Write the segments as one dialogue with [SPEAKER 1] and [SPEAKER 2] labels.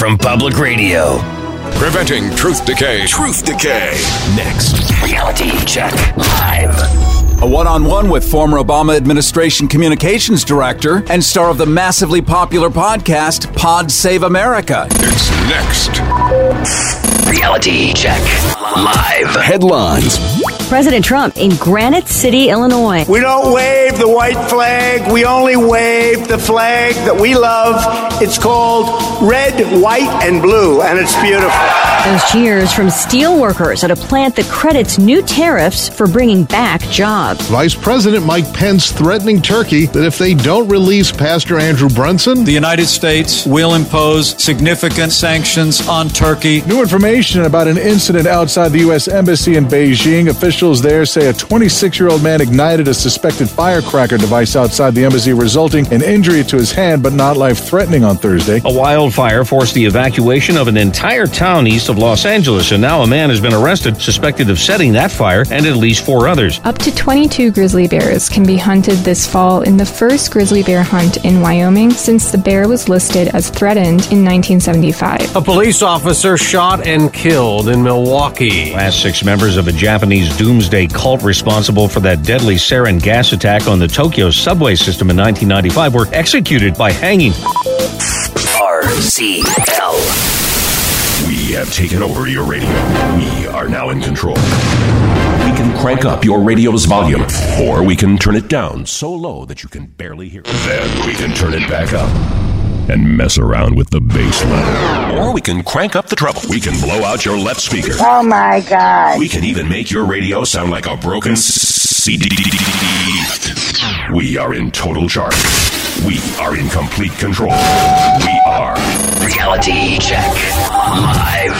[SPEAKER 1] from Public Radio.
[SPEAKER 2] Preventing truth decay.
[SPEAKER 1] Truth decay. Next. Reality check live.
[SPEAKER 3] A one on one with former Obama administration communications director and star of the massively popular podcast Pod Save America.
[SPEAKER 2] It's next.
[SPEAKER 1] Reality check live. Headlines.
[SPEAKER 4] President Trump in Granite City, Illinois.
[SPEAKER 5] We don't wave the white flag. We only wave the flag that we love. It's called red, white, and blue, and it's beautiful.
[SPEAKER 4] Those cheers from steel workers at a plant that credits new tariffs for bringing back jobs.
[SPEAKER 6] Vice President Mike Pence threatening Turkey that if they don't release Pastor Andrew Brunson,
[SPEAKER 7] the United States will impose significant sanctions on Turkey.
[SPEAKER 6] New information about an incident outside the U.S. Embassy in Beijing. Officials there say a 26 year old man ignited a suspected firecracker device outside the embassy, resulting in injury to his hand but not life threatening on Thursday.
[SPEAKER 8] A wildfire forced the evacuation of an entire town east of Los Angeles, and now a man has been arrested suspected of setting that fire and at least four others.
[SPEAKER 9] Up to 22 grizzly bears can be hunted this fall in the first grizzly bear hunt in Wyoming since the bear was listed as threatened in 1975.
[SPEAKER 10] A police officer shot and killed in Milwaukee.
[SPEAKER 8] Last six members of a Japanese doomsday cult responsible for that deadly sarin gas attack on the Tokyo subway system in 1995 were executed by hanging.
[SPEAKER 1] RCL.
[SPEAKER 2] We have taken over your radio. We are now in control. We can crank up your radio's volume, or we can turn it down so low that you can barely hear it. Then we can turn it back up and mess around with the bass level. Or we can crank up the treble. We can blow out your left speaker.
[SPEAKER 11] Oh my god.
[SPEAKER 2] We can even make your radio sound like a broken CD. We are in total charge. We are in complete control. We are
[SPEAKER 1] Reality check live.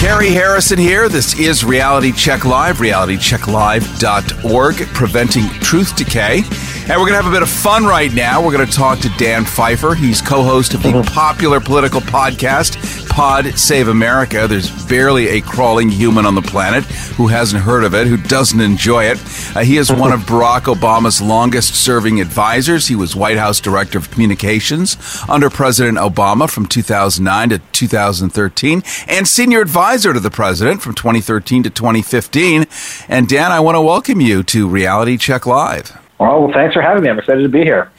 [SPEAKER 3] Carrie Harrison here. This is Reality Check Live, realitychecklive.org, preventing truth decay. And we're going to have a bit of fun right now. We're going to talk to Dan Pfeiffer. He's co host of the popular political podcast, Pod Save America. There's barely a crawling human on the planet who hasn't heard of it, who doesn't enjoy it. Uh, he is one of Barack Obama's longest serving advisors. He was White House Director of Communications under President Obama from 2009 to 2013 and senior advisor to the president from 2013 to 2015. And Dan, I want to welcome you to Reality Check Live.
[SPEAKER 12] Well, well, thanks for having me. I'm excited to be here.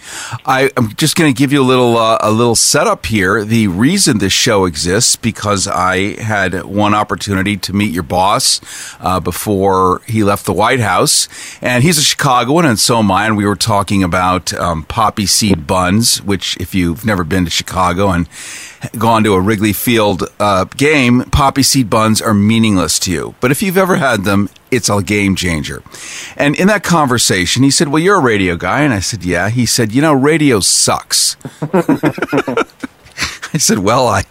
[SPEAKER 3] I, am just going to give you a little uh, a little setup here. The reason this show exists because I had one opportunity to meet your boss uh, before he left the White House, and he's a Chicagoan, and so am I. And we were talking about um, poppy seed buns, which, if you've never been to Chicago and gone to a Wrigley Field uh, game, poppy seed buns are meaningless to you. But if you've ever had them, it's a game changer. And in that conversation, he said, Well, you're a radio guy. And I said, Yeah. He said, You know, radio sucks. I said, "Well, I,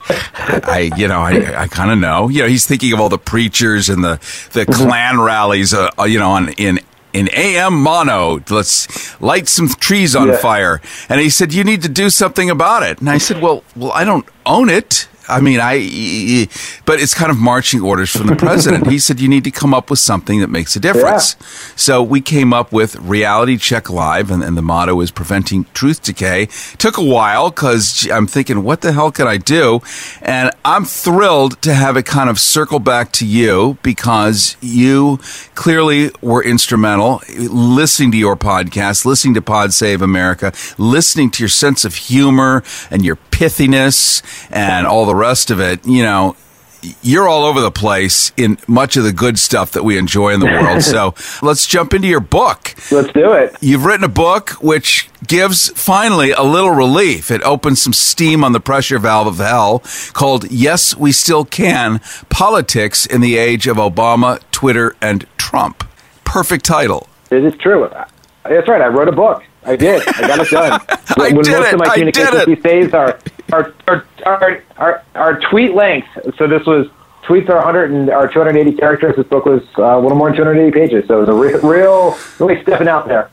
[SPEAKER 3] I, you know, I, I kind of know. You know, he's thinking of all the preachers and the the Klan rallies, uh, you know, on in in AM mono. Let's light some trees on yeah. fire." And he said, "You need to do something about it." And I said, "Well, well, I don't own it." I mean, I, but it's kind of marching orders from the president. he said you need to come up with something that makes a difference. Yeah. So we came up with Reality Check Live, and, and the motto is preventing truth decay. Took a while because I'm thinking, what the hell can I do? And I'm thrilled to have it kind of circle back to you because you clearly were instrumental listening to your podcast, listening to Pod Save America, listening to your sense of humor and your pithiness and all the rest of it, you know, you're all over the place in much of the good stuff that we enjoy in the world. so let's jump into your book.
[SPEAKER 12] Let's do it.
[SPEAKER 3] You've written a book which gives finally a little relief. It opens some steam on the pressure valve of hell called Yes, We Still Can Politics in the Age of Obama, Twitter, and Trump. Perfect title.
[SPEAKER 12] It is true. That's right. I wrote a book. I did. I got it done.
[SPEAKER 3] I
[SPEAKER 12] when
[SPEAKER 3] did
[SPEAKER 12] most
[SPEAKER 3] it.
[SPEAKER 12] of my
[SPEAKER 3] I
[SPEAKER 12] communications
[SPEAKER 3] did
[SPEAKER 12] these days are are, are, are, are tweet length. So this was tweets are 100 and are 280 characters. This book was uh, a little more than 280 pages. So it was a re- real, really stepping out there.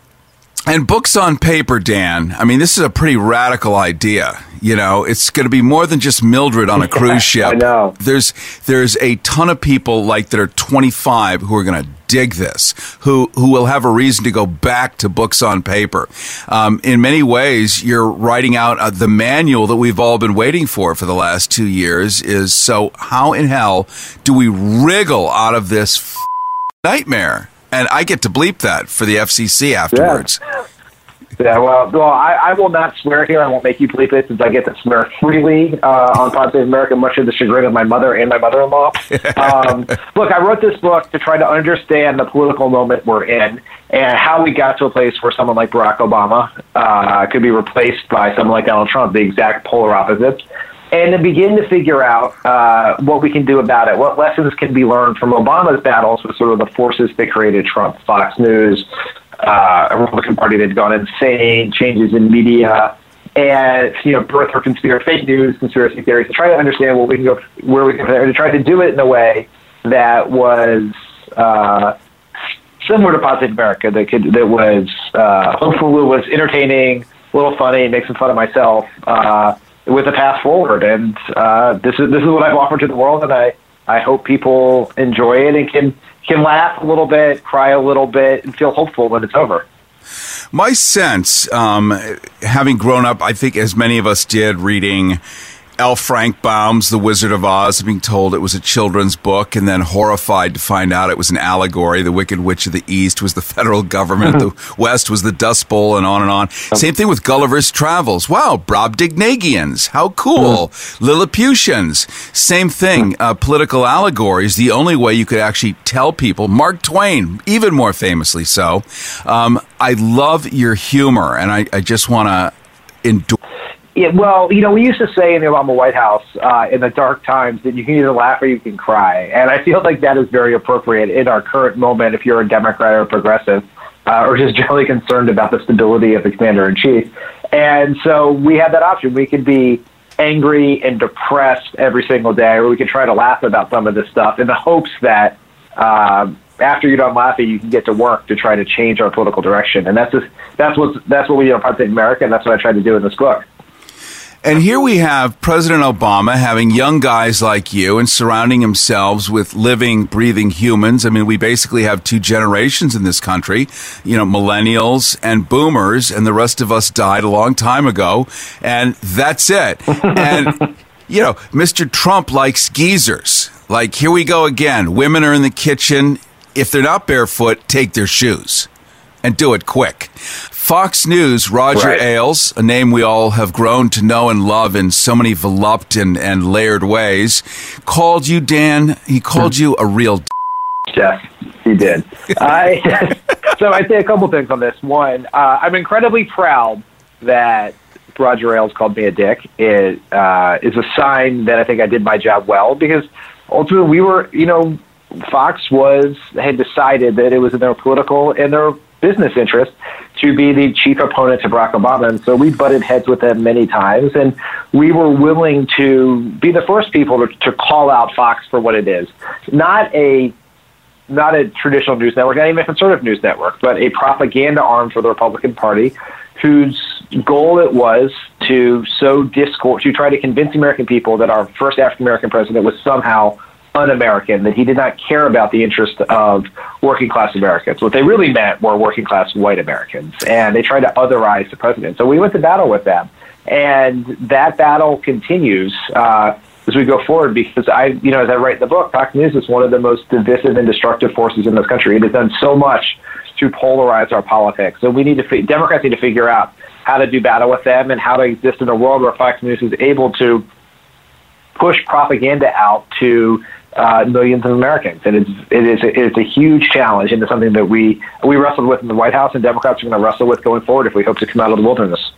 [SPEAKER 3] And books on paper, Dan. I mean, this is a pretty radical idea. You know, it's going to be more than just Mildred on a cruise ship. I
[SPEAKER 12] know.
[SPEAKER 3] There's there's a ton of people like that are 25 who are going to dig this, who who will have a reason to go back to books on paper. Um, in many ways, you're writing out uh, the manual that we've all been waiting for for the last two years. Is so how in hell do we wriggle out of this f- nightmare? And I get to bleep that for the FCC afterwards.
[SPEAKER 12] Yeah. Yeah, well, well, I, I will not swear here. I won't make you bleep it since I get to swear freely uh, on Pod Save America, much to the chagrin of my mother and my mother-in-law. Um, look, I wrote this book to try to understand the political moment we're in and how we got to a place where someone like Barack Obama uh, could be replaced by someone like Donald Trump, the exact polar opposites, and to begin to figure out uh, what we can do about it. What lessons can be learned from Obama's battles with sort of the forces that created Trump, Fox News, uh, a Republican Party that's gone insane, changes in media, and you know, birth or conspiracy, fake news, conspiracy theories. To try to understand what we can go, where we can, to try to do it in a way that was uh, similar to Pod Save America. That could, that was uh, hopefully was entertaining, a little funny, make some fun of myself. Uh, with a path forward, and uh, this is this is what I've offered to the world, and I I hope people enjoy it and can can laugh a little bit, cry a little bit, and feel hopeful when it's over.
[SPEAKER 3] My sense, um, having grown up, I think as many of us did, reading L. Frank Baum's The Wizard of Oz, being told it was a children's book, and then horrified to find out it was an allegory. The Wicked Witch of the East was the federal government, the West was the Dust Bowl, and on and on. Same thing with Gulliver's Travels. Wow, Brobdingnagians, how cool. Lilliputians, same thing. Uh, political allegories, the only way you could actually tell people. Mark Twain, even more famously so. Um, I love your humor, and I, I just want to endorse.
[SPEAKER 12] Yeah, well, you know, we used to say in the Obama White House uh, in the dark times that you can either laugh or you can cry, and I feel like that is very appropriate in our current moment. If you're a Democrat or a progressive, uh, or just generally concerned about the stability of the commander in chief, and so we have that option. We could be angry and depressed every single day, or we could try to laugh about some of this stuff in the hopes that. Uh, after you're done laughing, you can get to work to try to change our political direction, and that's just, that's what that's what we do Pod Save America, and that's what I tried to do in this book.
[SPEAKER 3] And here we have President Obama having young guys like you and surrounding themselves with living, breathing humans. I mean, we basically have two generations in this country, you know, millennials and boomers, and the rest of us died a long time ago. And that's it. and, you know, Mr. Trump likes geezers. Like, here we go again. Women are in the kitchen. If they're not barefoot, take their shoes and do it quick. Fox News, Roger right. Ailes, a name we all have grown to know and love in so many voluped and, and layered ways, called you, Dan, he called you a real d-
[SPEAKER 12] Yes, he did. I, so I'd say a couple things on this. One, uh, I'm incredibly proud that Roger Ailes called me a dick. It uh, is a sign that I think I did my job well because ultimately we were, you know, Fox was had decided that it was in their political and their business interest to be the chief opponent to Barack Obama. And so we butted heads with them many times. And we were willing to be the first people to, to call out Fox for what it is. Not a not a traditional news network, not even a conservative news network, but a propaganda arm for the Republican Party whose goal it was to sow discord, to try to convince American people that our first African American president was somehow un-American, that he did not care about the interest of working class Americans. What they really meant were working class white Americans, and they tried to otherize the president. So we went to battle with them, and that battle continues uh, as we go forward. Because I, you know, as I write in the book, Fox News is one of the most divisive and destructive forces in this country. It has done so much to polarize our politics, so we need to Democrats need to figure out how to do battle with them and how to exist in a world where Fox News is able to push propaganda out to uh, millions of Americans, and it's it is it's a huge challenge, and it's something that we we wrestled with in the White House, and Democrats are going to wrestle with going forward if we hope to come out of the wilderness.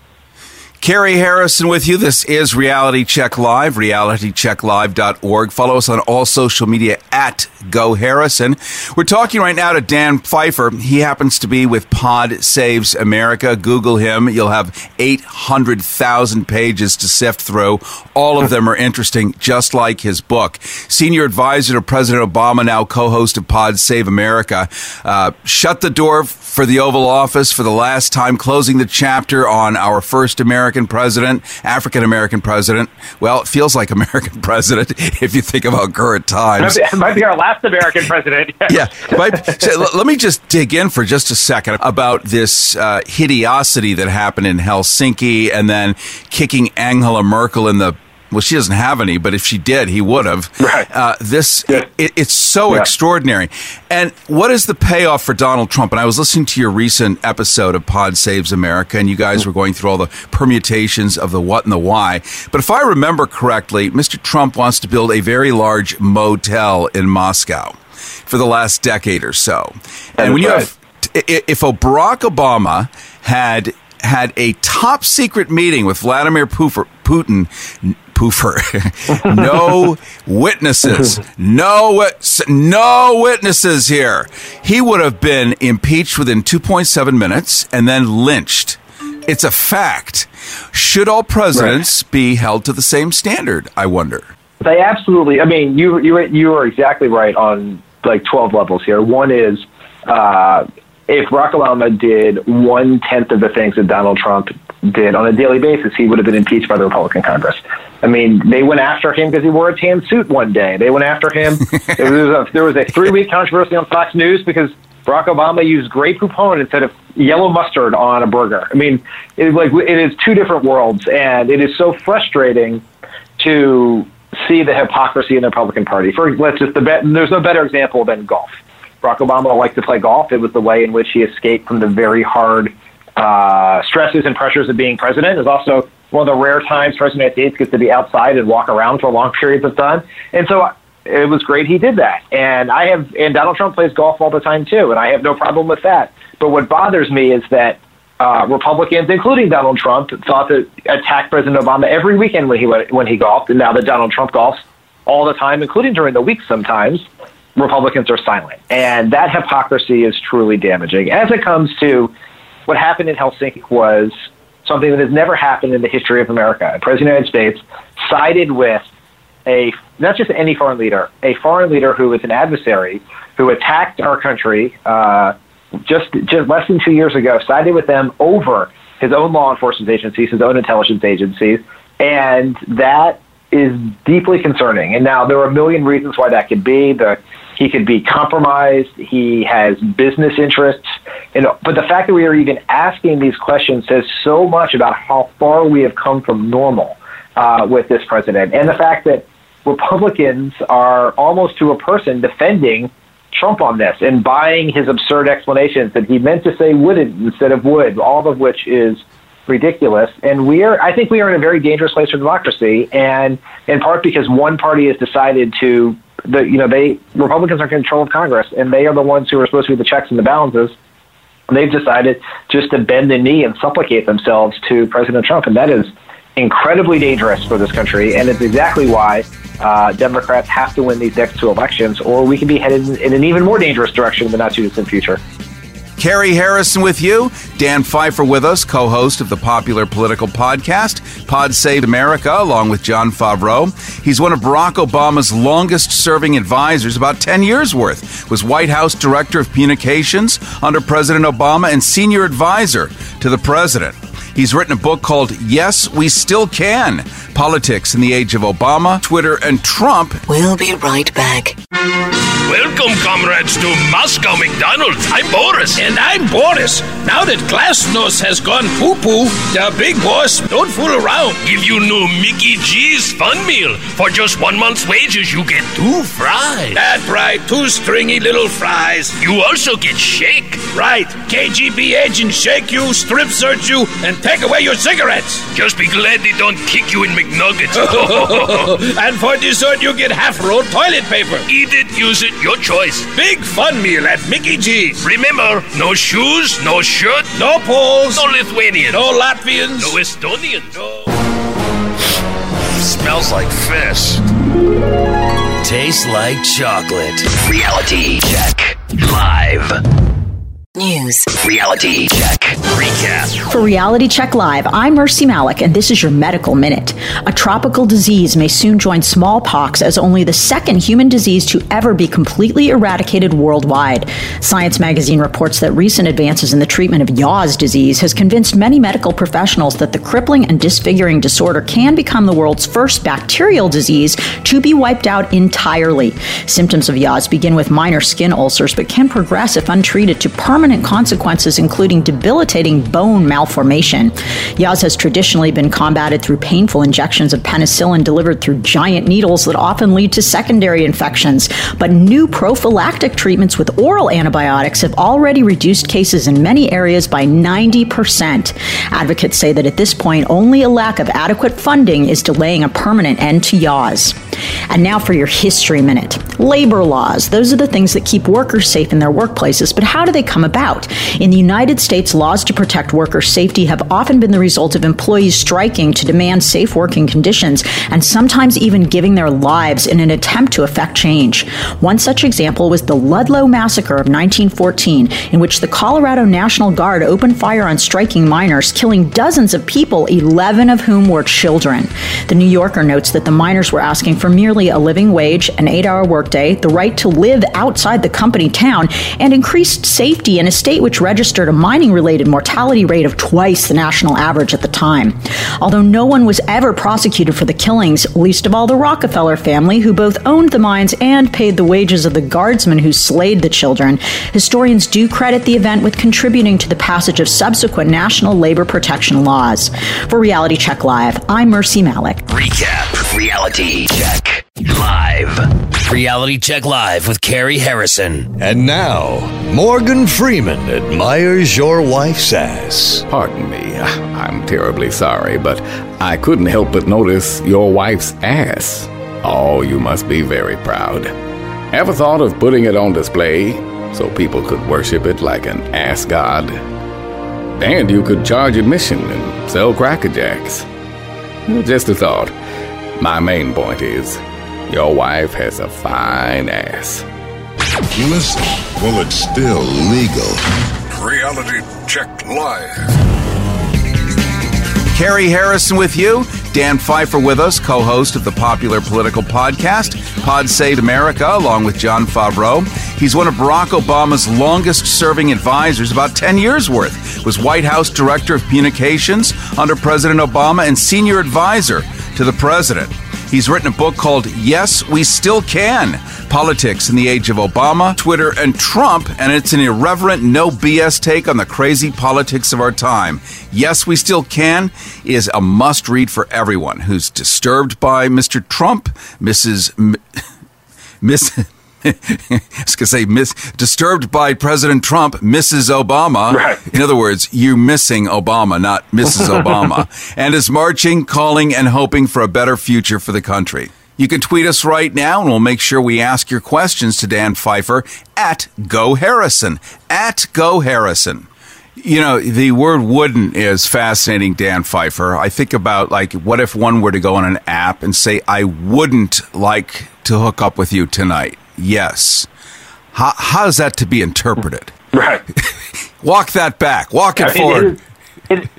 [SPEAKER 3] Carrie Harrison with you. This is Reality Check Live, realitychecklive.org. Follow us on all social media at Go Harrison. We're talking right now to Dan Pfeiffer. He happens to be with Pod Saves America. Google him. You'll have 800,000 pages to sift through. All of them are interesting, just like his book. Senior advisor to President Obama, now co host of Pod Save America. Uh, shut the door for the Oval Office for the last time, closing the chapter on our first American president, African American president. Well, it feels like American president if you think about current times.
[SPEAKER 12] It might be our last American president.
[SPEAKER 3] yeah. But, so, let me just dig in for just a second about this uh, hideosity that happened in Helsinki and then kicking Angela Merkel in the well, she doesn't have any, but if she did, he would have.
[SPEAKER 12] Right.
[SPEAKER 3] Uh, this
[SPEAKER 12] Yeah.
[SPEAKER 3] it, it's so
[SPEAKER 12] Yeah.
[SPEAKER 3] extraordinary. And what is the payoff for Donald Trump? And I was listening to your recent episode of Pod Saves America, and you guys were going through all the permutations of the what and the why. But if I remember correctly, Mr. Trump wants to build a very large motel in Moscow for the last decade or so.
[SPEAKER 12] That
[SPEAKER 3] and when you have if Barack Obama had had a top secret meeting with Vladimir Putin, Poofer, no witnesses, no no witnesses here, he would have been impeached within 2.7 minutes and then lynched. It's a fact. Should all presidents be held to the same standard? I wonder.
[SPEAKER 12] They absolutely. I mean, you you you are exactly right on like twelve levels here. One is uh, if Barack Obama did one tenth of the things that Donald Trump did on a daily basis, he would have been impeached by the Republican Congress. I mean, they went after him because he wore a tan suit one day. They went after him. there was a, there was a three week controversy on Fox News because Barack Obama used Grey Poupon instead of yellow mustard on a burger. I mean, it is like it is two different worlds, and it is so frustrating to see the hypocrisy in the Republican Party. For let's just the bet, there's no better example than golf. Barack Obama liked to play golf. It was the way in which he escaped from the very hard uh, stresses and pressures of being president. Is also one of the rare times President United States gets to be outside and walk around for long periods of time. And so it was great he did that. And I have, and Donald Trump plays golf all the time too, and I have no problem with that. But what bothers me is that uh, Republicans, including Donald Trump, thought to attack President Obama every weekend when he went, when he golfed, and now that Donald Trump golfs all the time, including during the week sometimes, Republicans are silent, and that hypocrisy is truly damaging. As it comes to what happened in Helsinki was something that has never happened in the history of America. The President of the United States sided with a not just any foreign leader, a foreign leader who is an adversary who attacked our country uh, just just less than two years ago, sided with them over his own law enforcement agencies, his own intelligence agencies, and that is deeply concerning. And now there are a million reasons why that could be. The he could be compromised. He has business interests. And, but the fact that we are even asking these questions says so much about how far we have come from normal uh, with this president. And the fact that Republicans are almost to a person defending Trump on this and buying his absurd explanations that he meant to say wouldn't instead of would, all of which is ridiculous. And we are, I think we are in a very dangerous place for democracy. And in part because one party has decided to, the, you know, they, Republicans are in control of Congress and they are the ones who are supposed to be the checks and the balances. They've decided just to bend the knee and supplicate themselves to President Trump. And that is incredibly dangerous for this country. And it's exactly why uh, Democrats have to win these next two elections, or we could be headed in an even more dangerous direction in the not too distant future.
[SPEAKER 3] Carrie Harrison with you, Dan Pfeiffer with us, co host of the popular political podcast, Pod Save America, along with John Favreau. He's one of Barack Obama's longest serving advisors, about 10 years worth, was White House Director of Communications under President Obama and senior advisor to the president. He's written a book called Yes, We Still Can Politics in the Age of Obama, Twitter, and Trump.
[SPEAKER 11] We'll be right back.
[SPEAKER 1] Welcome, comrades, to Moscow McDonald's. I'm Boris.
[SPEAKER 13] And I'm Boris. Now that Glasnost has gone poo poo, the big boss don't fool around.
[SPEAKER 1] Give you new Mickey G's Fun Meal. For just one month's wages, you get two fries.
[SPEAKER 13] That's right, two stringy little fries.
[SPEAKER 1] You also get shake.
[SPEAKER 13] Right, KGB agents shake you, strip search you, and take away your cigarettes.
[SPEAKER 1] Just be glad they don't kick you in McNuggets.
[SPEAKER 13] and for dessert, you get half roll toilet paper.
[SPEAKER 1] Eat it, use it, your choice.
[SPEAKER 13] Big fun meal at Mickey G's.
[SPEAKER 1] Remember, no shoes, no shirt,
[SPEAKER 13] No Poles.
[SPEAKER 1] no Lithuanians,
[SPEAKER 13] No Latvians.
[SPEAKER 1] no Estonians. No. Smells like fish.
[SPEAKER 11] Tastes like chocolate. Reality check. Live.
[SPEAKER 14] News.
[SPEAKER 11] Reality check. Recap.
[SPEAKER 14] For Reality Check Live, I'm Mercy Malik, and this is your medical minute. A tropical disease may soon join smallpox as only the second human disease to ever be completely eradicated worldwide. Science magazine reports that recent advances in the treatment of Yaws disease has convinced many medical professionals that the crippling and disfiguring disorder can become the world's first bacterial disease to be wiped out entirely. Symptoms of Yaws begin with minor skin ulcers but can progress if untreated to permanent consequences, including debilitating bone malformation. Yaws has traditionally been combated through painful injections of penicillin delivered through giant needles that often lead to secondary infections. But new prophylactic treatments with oral antibiotics have already reduced cases in many areas by 90%. Advocates say that at this point, only a lack of adequate funding is delaying a permanent end to Yaws. And now for your history minute. Labor laws. Those are the things that keep workers safe in their workplaces, but how do they come about? In the United States, laws to protect worker safety have often been the result of employees striking to demand safe working conditions and sometimes even giving their lives in an attempt to effect change. One such example was the Ludlow Massacre of 1914, in which the Colorado National Guard opened fire on striking miners, killing dozens of people, 11 of whom were children. The New Yorker notes that the miners were asking for merely a living wage, an eight hour workday, the right to live outside the company town, and increased safety in a state which registered a mining related mortality rate of twice the national average at the time. Although no one was ever prosecuted for the killings, least of all the Rockefeller family, who both owned the mines and paid the wages of the guardsmen who slayed the children, historians do credit the event with contributing to the passage of subsequent national labor protection laws. For Reality Check Live, I'm Mercy Malik.
[SPEAKER 11] Recap. Reality check. Live. Reality check live with Carrie Harrison.
[SPEAKER 15] And now, Morgan Freeman admires your wife's ass.
[SPEAKER 16] Pardon me, I'm terribly sorry, but I couldn't help but notice your wife's ass. Oh, you must be very proud. Ever thought of putting it on display so people could worship it like an ass god? And you could charge admission and sell Cracker Jacks. Just a thought. My main point is, your wife has a fine ass.
[SPEAKER 17] Listen, well, it's still legal.
[SPEAKER 18] Reality Check Live.
[SPEAKER 3] Carrie Harrison with you. Dan Pfeiffer with us, co host of the popular political podcast, Pod Save America, along with John Favreau. He's one of Barack Obama's longest serving advisors, about 10 years worth. Was White House Director of Communications under President Obama and senior advisor to the president. He's written a book called Yes, We Still Can Politics in the Age of Obama, Twitter, and Trump, and it's an irreverent, no BS take on the crazy politics of our time. Yes, We Still Can is a must read for everyone who's disturbed by Mr. Trump, Mrs. M- Miss. I was going to say, miss, disturbed by President Trump, Mrs. Obama.
[SPEAKER 12] Right.
[SPEAKER 3] In other words, you're missing Obama, not Mrs. Obama, and is marching, calling, and hoping for a better future for the country. You can tweet us right now, and we'll make sure we ask your questions to Dan Pfeiffer at Go Harrison. At Go Harrison. You know, the word wouldn't is fascinating, Dan Pfeiffer. I think about, like, what if one were to go on an app and say, I wouldn't like to hook up with you tonight? Yes. How, how is that to be interpreted?
[SPEAKER 12] Right.
[SPEAKER 3] Walk that back. Walk it
[SPEAKER 12] I mean,
[SPEAKER 3] forward.
[SPEAKER 12] it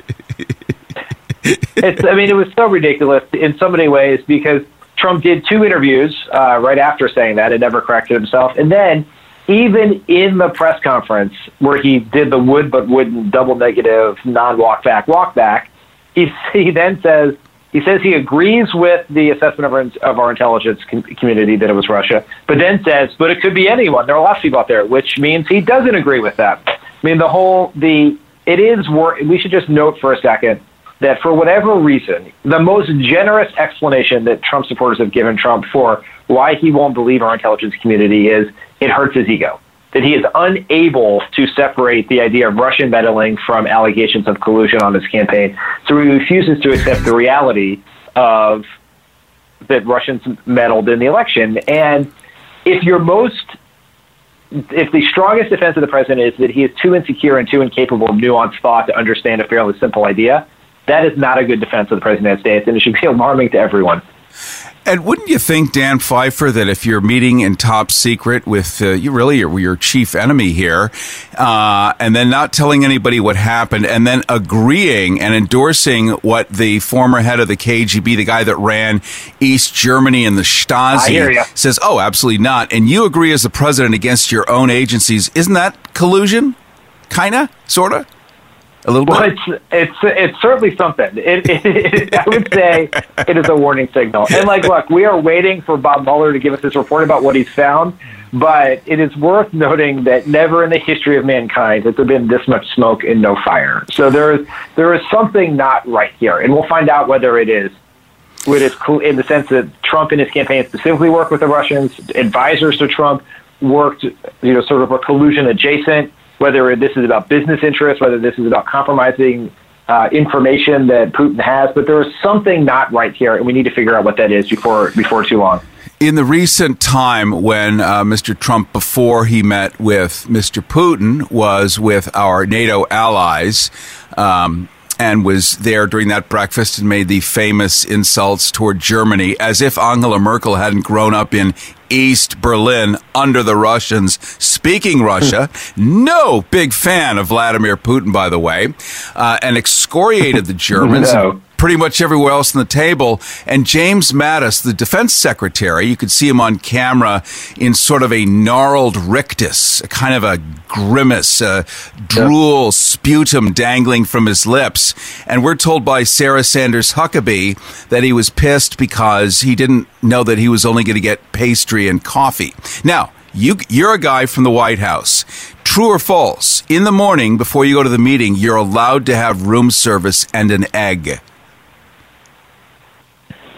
[SPEAKER 12] it's, I mean, it was so ridiculous in so many ways because Trump did two interviews uh, right after saying that and never corrected himself. And then, even in the press conference where he did the would but wouldn't double negative non walk back walk back, he, he then says, he says he agrees with the assessment of our, of our intelligence community that it was Russia, but then says, but it could be anyone. There are lots of people out there, which means he doesn't agree with that. I mean, the whole, the, it is, we should just note for a second that for whatever reason, the most generous explanation that Trump supporters have given Trump for why he won't believe our intelligence community is it hurts his ego. That he is unable to separate the idea of Russian meddling from allegations of collusion on his campaign. So he refuses to accept the reality of that Russians meddled in the election. And if your most if the strongest defense of the president is that he is too insecure and too incapable of nuanced thought to understand a fairly simple idea, that is not a good defense of the president of the United States, and it should be alarming to everyone.
[SPEAKER 3] And wouldn't you think, Dan Pfeiffer, that if you're meeting in top secret with uh, you really your, your chief enemy here, uh, and then not telling anybody what happened, and then agreeing and endorsing what the former head of the KGB, the guy that ran East Germany and the. Stasi, says, "Oh, absolutely not," and you agree as the president against your own agencies, isn't that collusion? Kinda, sorta, a little
[SPEAKER 12] Well,
[SPEAKER 3] bit.
[SPEAKER 12] it's it's it's certainly something. It, it, I would say it is a warning signal. And like, look, we are waiting for Bob Mueller to give us his report about what he's found. But it is worth noting that never in the history of mankind has there been this much smoke and no fire. So there is there is something not right here, and we'll find out whether it is. Whether it's in the sense that Trump in his campaign specifically worked with the Russians, advisors to Trump worked, you know, sort of a collusion adjacent whether this is about business interests, whether this is about compromising uh, information that Putin has. But there is something not right here, and we need to figure out what that is before before too long.
[SPEAKER 3] in the recent time when uh, Mr. Trump, before he met with Mr. Putin, was with our NATO allies um, and was there during that breakfast and made the famous insults toward Germany as if Angela Merkel hadn't grown up in East Berlin under the Russians, speaking Russia. no big fan of Vladimir Putin, by the way, uh, and excoriated the Germans
[SPEAKER 12] No.
[SPEAKER 3] Pretty much everywhere else on the table. And James Mattis, the defense secretary, you could see him on camera in sort of a gnarled rictus, a kind of a grimace, a drool, sputum dangling from his lips. And we're told by Sarah Sanders Huckabee that he was pissed because he didn't know that he was only going to get pastry and coffee. Now, you, you're a guy from the White House. True or false? In the morning, before you go to the meeting, you're allowed to have room service and an egg.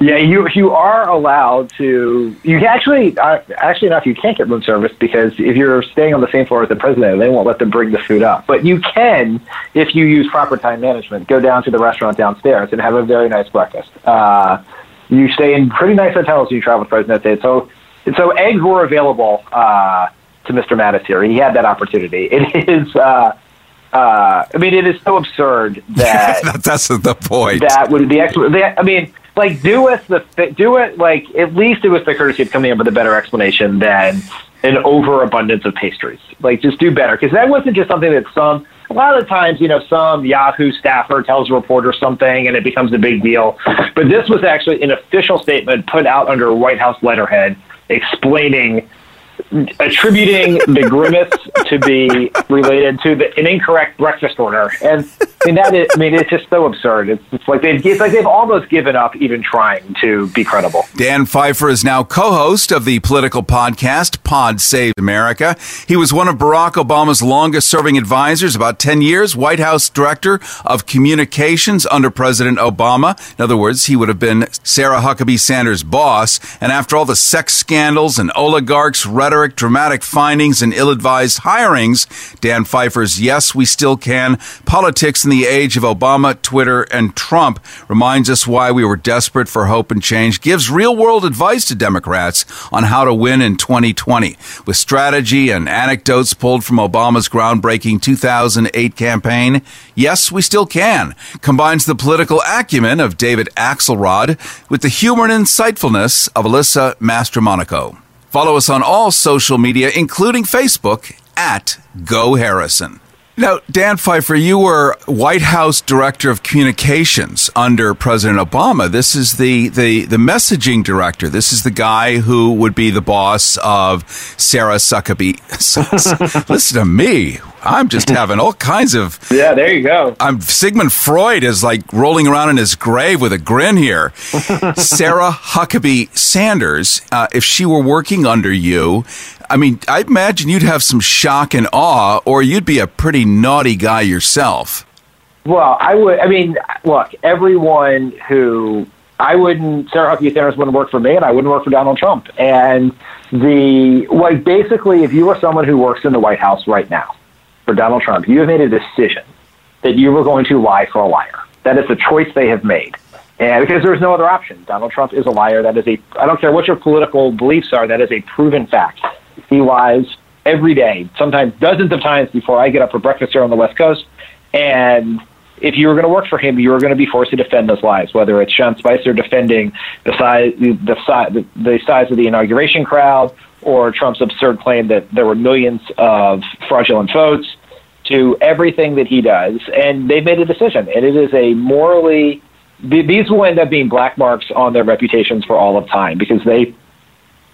[SPEAKER 12] Yeah, you you are allowed to. You actually, uh, actually enough, you can't get room service because if you're staying on the same floor as the president, they won't let them bring the food up. But you can, if you use proper time management, go down to the restaurant downstairs and have a very nice breakfast. Uh, you stay in pretty nice hotels. when You travel with President Day, so so eggs were available uh, to Mr. Mattis here. He had that opportunity. It is. Uh, uh, I mean, it is so absurd that
[SPEAKER 3] That's the point.
[SPEAKER 12] that would be excellent. I mean, like, do us the do it like at least do us the courtesy of coming up with a better explanation than an overabundance of pastries. Like, just do better because that wasn't just something that some. A lot of the times, you know, some Yahoo staffer tells a reporter something and it becomes a big deal. But this was actually an official statement put out under White House letterhead explaining attributing the grimace to be related to the, an incorrect breakfast order, and I mean that is, I mean it's just so absurd. It's, it's like they've it's like they've almost given up even trying to be credible.
[SPEAKER 3] Dan Pfeiffer is now co-host of the political podcast Pod Save America. He was one of Barack Obama's longest-serving advisors, about 10 years, White House Director of Communications under President Obama. In other words, he would have been Sarah Huckabee Sanders' boss. And after all the sex scandals and oligarchs' rhetoric, dramatic findings, and ill-advised hirings, Dan Pfeiffer's Yes, We Still Can, Politics in the Age of Obama, Twitter, and Trump reminds us why we were desperate for hope and change, gives real world advice to Democrats on how to win in 2020 with strategy and anecdotes pulled from Obama's groundbreaking 2008 campaign. Yes, we still can. Combines the political acumen of David Axelrod with the humor and insightfulness of Alyssa Mastromonaco. Follow us on all social media, including Facebook at Go Harrison. Now, Dan Pfeiffer, you were White House Director of Communications under President Obama. This is the, the, the messaging director. This is the guy who would be the boss of Sarah Suckabee. Listen to me. I'm just having all kinds of.
[SPEAKER 12] Yeah, there you go.
[SPEAKER 3] I'm Sigmund Freud is like rolling around in his grave with a grin here. Sarah Huckabee Sanders, uh, if she were working under you, I mean, I imagine you'd have some shock and awe, or you'd be a pretty naughty guy yourself.
[SPEAKER 12] Well, I would. I mean, look, everyone who I wouldn't Sarah Huckabee Sanders wouldn't work for me, and I wouldn't work for Donald Trump. And the like, basically, if you are someone who works in the White House right now for Donald Trump, you have made a decision that you were going to lie for a liar. That is the choice they have made. And because there's no other option, Donald Trump is a liar. That is a, I don't care what your political beliefs are, that is a proven fact. He lies every day, sometimes dozens of times before I get up for breakfast here on the West Coast. And if you were going to work for him, you were going to be forced to defend those lies, whether it's Sean Spicer defending the size, the size, the size of the inauguration crowd, or Trump's absurd claim that there were millions of fraudulent votes, to everything that he does. And they've made a decision, and it is a morally these will end up being black marks on their reputations for all of time because they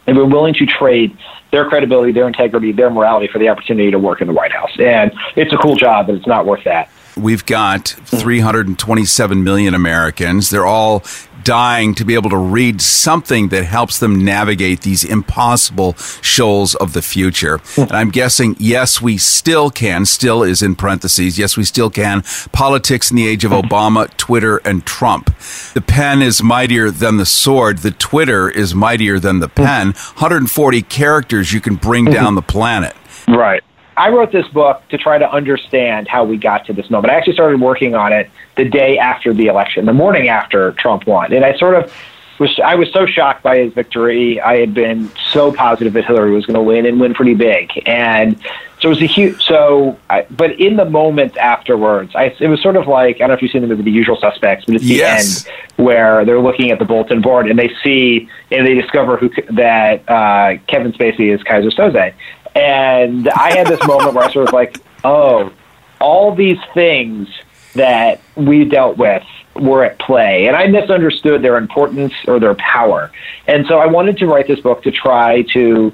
[SPEAKER 12] have been willing to trade their credibility, their integrity, their morality for the opportunity to work in the White House. And it's a cool job, but it's not worth that.
[SPEAKER 3] We've got 327 million Americans. They're all dying to be able to read something that helps them navigate these impossible shoals of the future. And I'm guessing, yes, we still can, still is in parentheses, yes, we still can, politics in the age of mm-hmm. Obama, Twitter, and Trump. The pen is mightier than the sword. The Twitter is mightier than the mm-hmm. pen. 140 characters you can bring mm-hmm. down the planet.
[SPEAKER 12] Right. I wrote this book to try to understand how we got to this moment. I actually started working on it the day after the election, the morning after Trump won, and I sort of was I was so shocked by his victory. I had been so positive that Hillary was going to win and win pretty big, and so it was a huge. So, I, but in the moment afterwards, I, it was sort of like I don't know if you've seen the movie The Usual Suspects, but it's the
[SPEAKER 3] Yes.
[SPEAKER 12] end where they're looking at the bulletin board and they see and they discover who that uh, Kevin Spacey is Keyser Söze, and I had this moment where I sort of like, oh, all these things that we dealt with were at play, and I misunderstood their importance or their power, and so I wanted to write this book to try to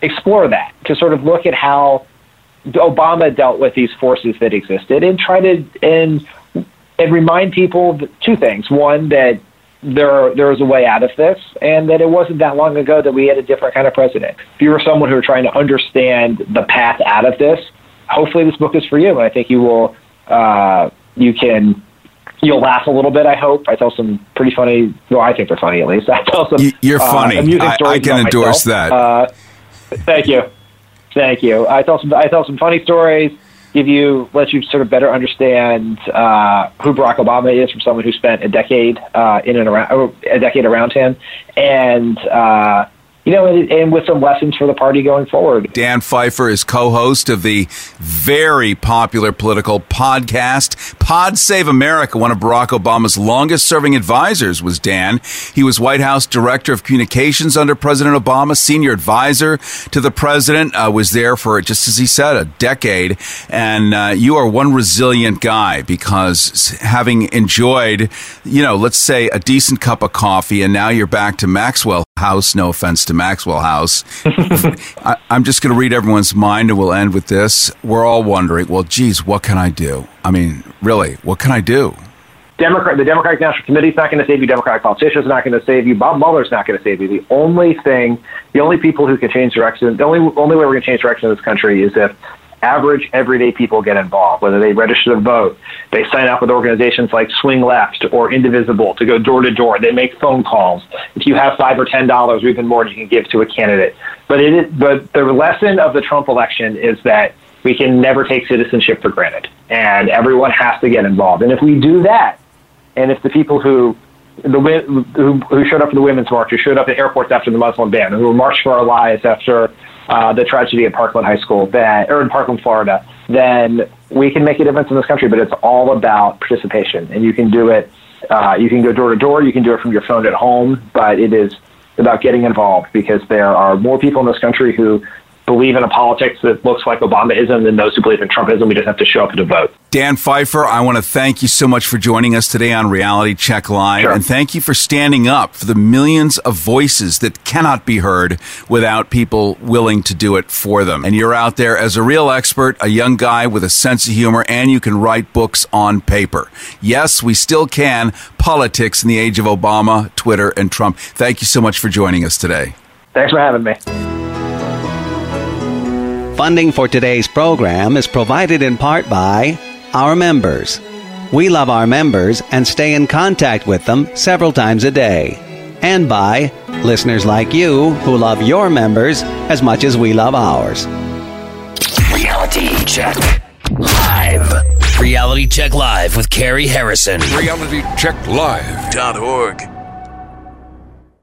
[SPEAKER 12] explore that, to sort of look at how Obama dealt with these forces that existed, and try to and and remind people two things: one that there there was a way out of this, and that it wasn't that long ago that we had a different kind of president. If you were someone who were trying to understand the path out of this, hopefully this book is for you, and I think you will uh, you can you'll laugh a little bit. I hope I tell some pretty funny. Well, I think they're funny at least. I tell some.
[SPEAKER 3] You're
[SPEAKER 12] uh,
[SPEAKER 3] funny. I- I can endorse
[SPEAKER 12] myself.
[SPEAKER 3] that.
[SPEAKER 12] Uh, thank you, thank you. I tell some. I tell some funny stories. Give you let you sort of better understand uh, who Barack Obama is from someone who spent a decade uh, in and around a decade around him, and uh, you know, and, and with some lessons for the party going forward.
[SPEAKER 3] Dan Pfeiffer is co-host of the very popular political podcast Pod Save America. One of Barack Obama's longest-serving advisors was Dan. He was White House Director of Communications under President Obama, senior advisor to the president. Uh, was there for just as he said, a decade. And uh, you are one resilient guy because having enjoyed, you know, let's say a decent cup of coffee, and now you're back to Maxwell House. No offense to Maxwell House. I, I'm just going to read everyone's mind, and we'll end with this. We're all wondering, well, geez, what can I do? I mean, really, what can I do?
[SPEAKER 12] Democrat, the Democratic National Committee is not going to save you. Democratic politicians are not going to save you. Bob Mueller is not going to save you. The only thing, the only people who can change direction, the only only way we're going to change direction in this country is if average, everyday people get involved. Whether they register to vote, they sign up with organizations like Swing Left or Indivisible to go door to door. They make phone calls. If you have five or ten dollars or even more, you can give to a candidate. But it is, but the lesson of the Trump election is that we can never take citizenship for granted, and everyone has to get involved. And if we do that, and if the people who the who, who showed up for the women's march, who showed up at airports after the Muslim ban, who marched for our lives after uh, the tragedy at Parkland High School, that or in Parkland, Florida, then we can make a difference in this country. But it's all about participation, and you can do it. Uh, you can go door to door. You can do it from your phone at home, but it is about getting involved because there are more people in this country who believe in a politics that looks like Obamaism than those who believe in Trumpism. We just have to show up to vote.
[SPEAKER 3] Dan Pfeiffer, I want to thank you so much for joining us today on Reality Check Live. And thank you for standing up for the millions of voices that cannot be heard without people willing to do it for them. And you're out there as a real expert, a young guy with a sense of humor, and you can write books on paper. Yes, we still can. Politics in the age of Obama, Twitter, and Trump. Thank you so much for joining us today.
[SPEAKER 12] Thanks for having me.
[SPEAKER 19] Funding for today's program is provided in part by our members. We love our members and stay in contact with them several times a day. And by listeners like you who love your members as much as we love ours.
[SPEAKER 11] Reality Check Live. Reality Check Live with Carrie Harrison.
[SPEAKER 18] RealityCheckLive.org.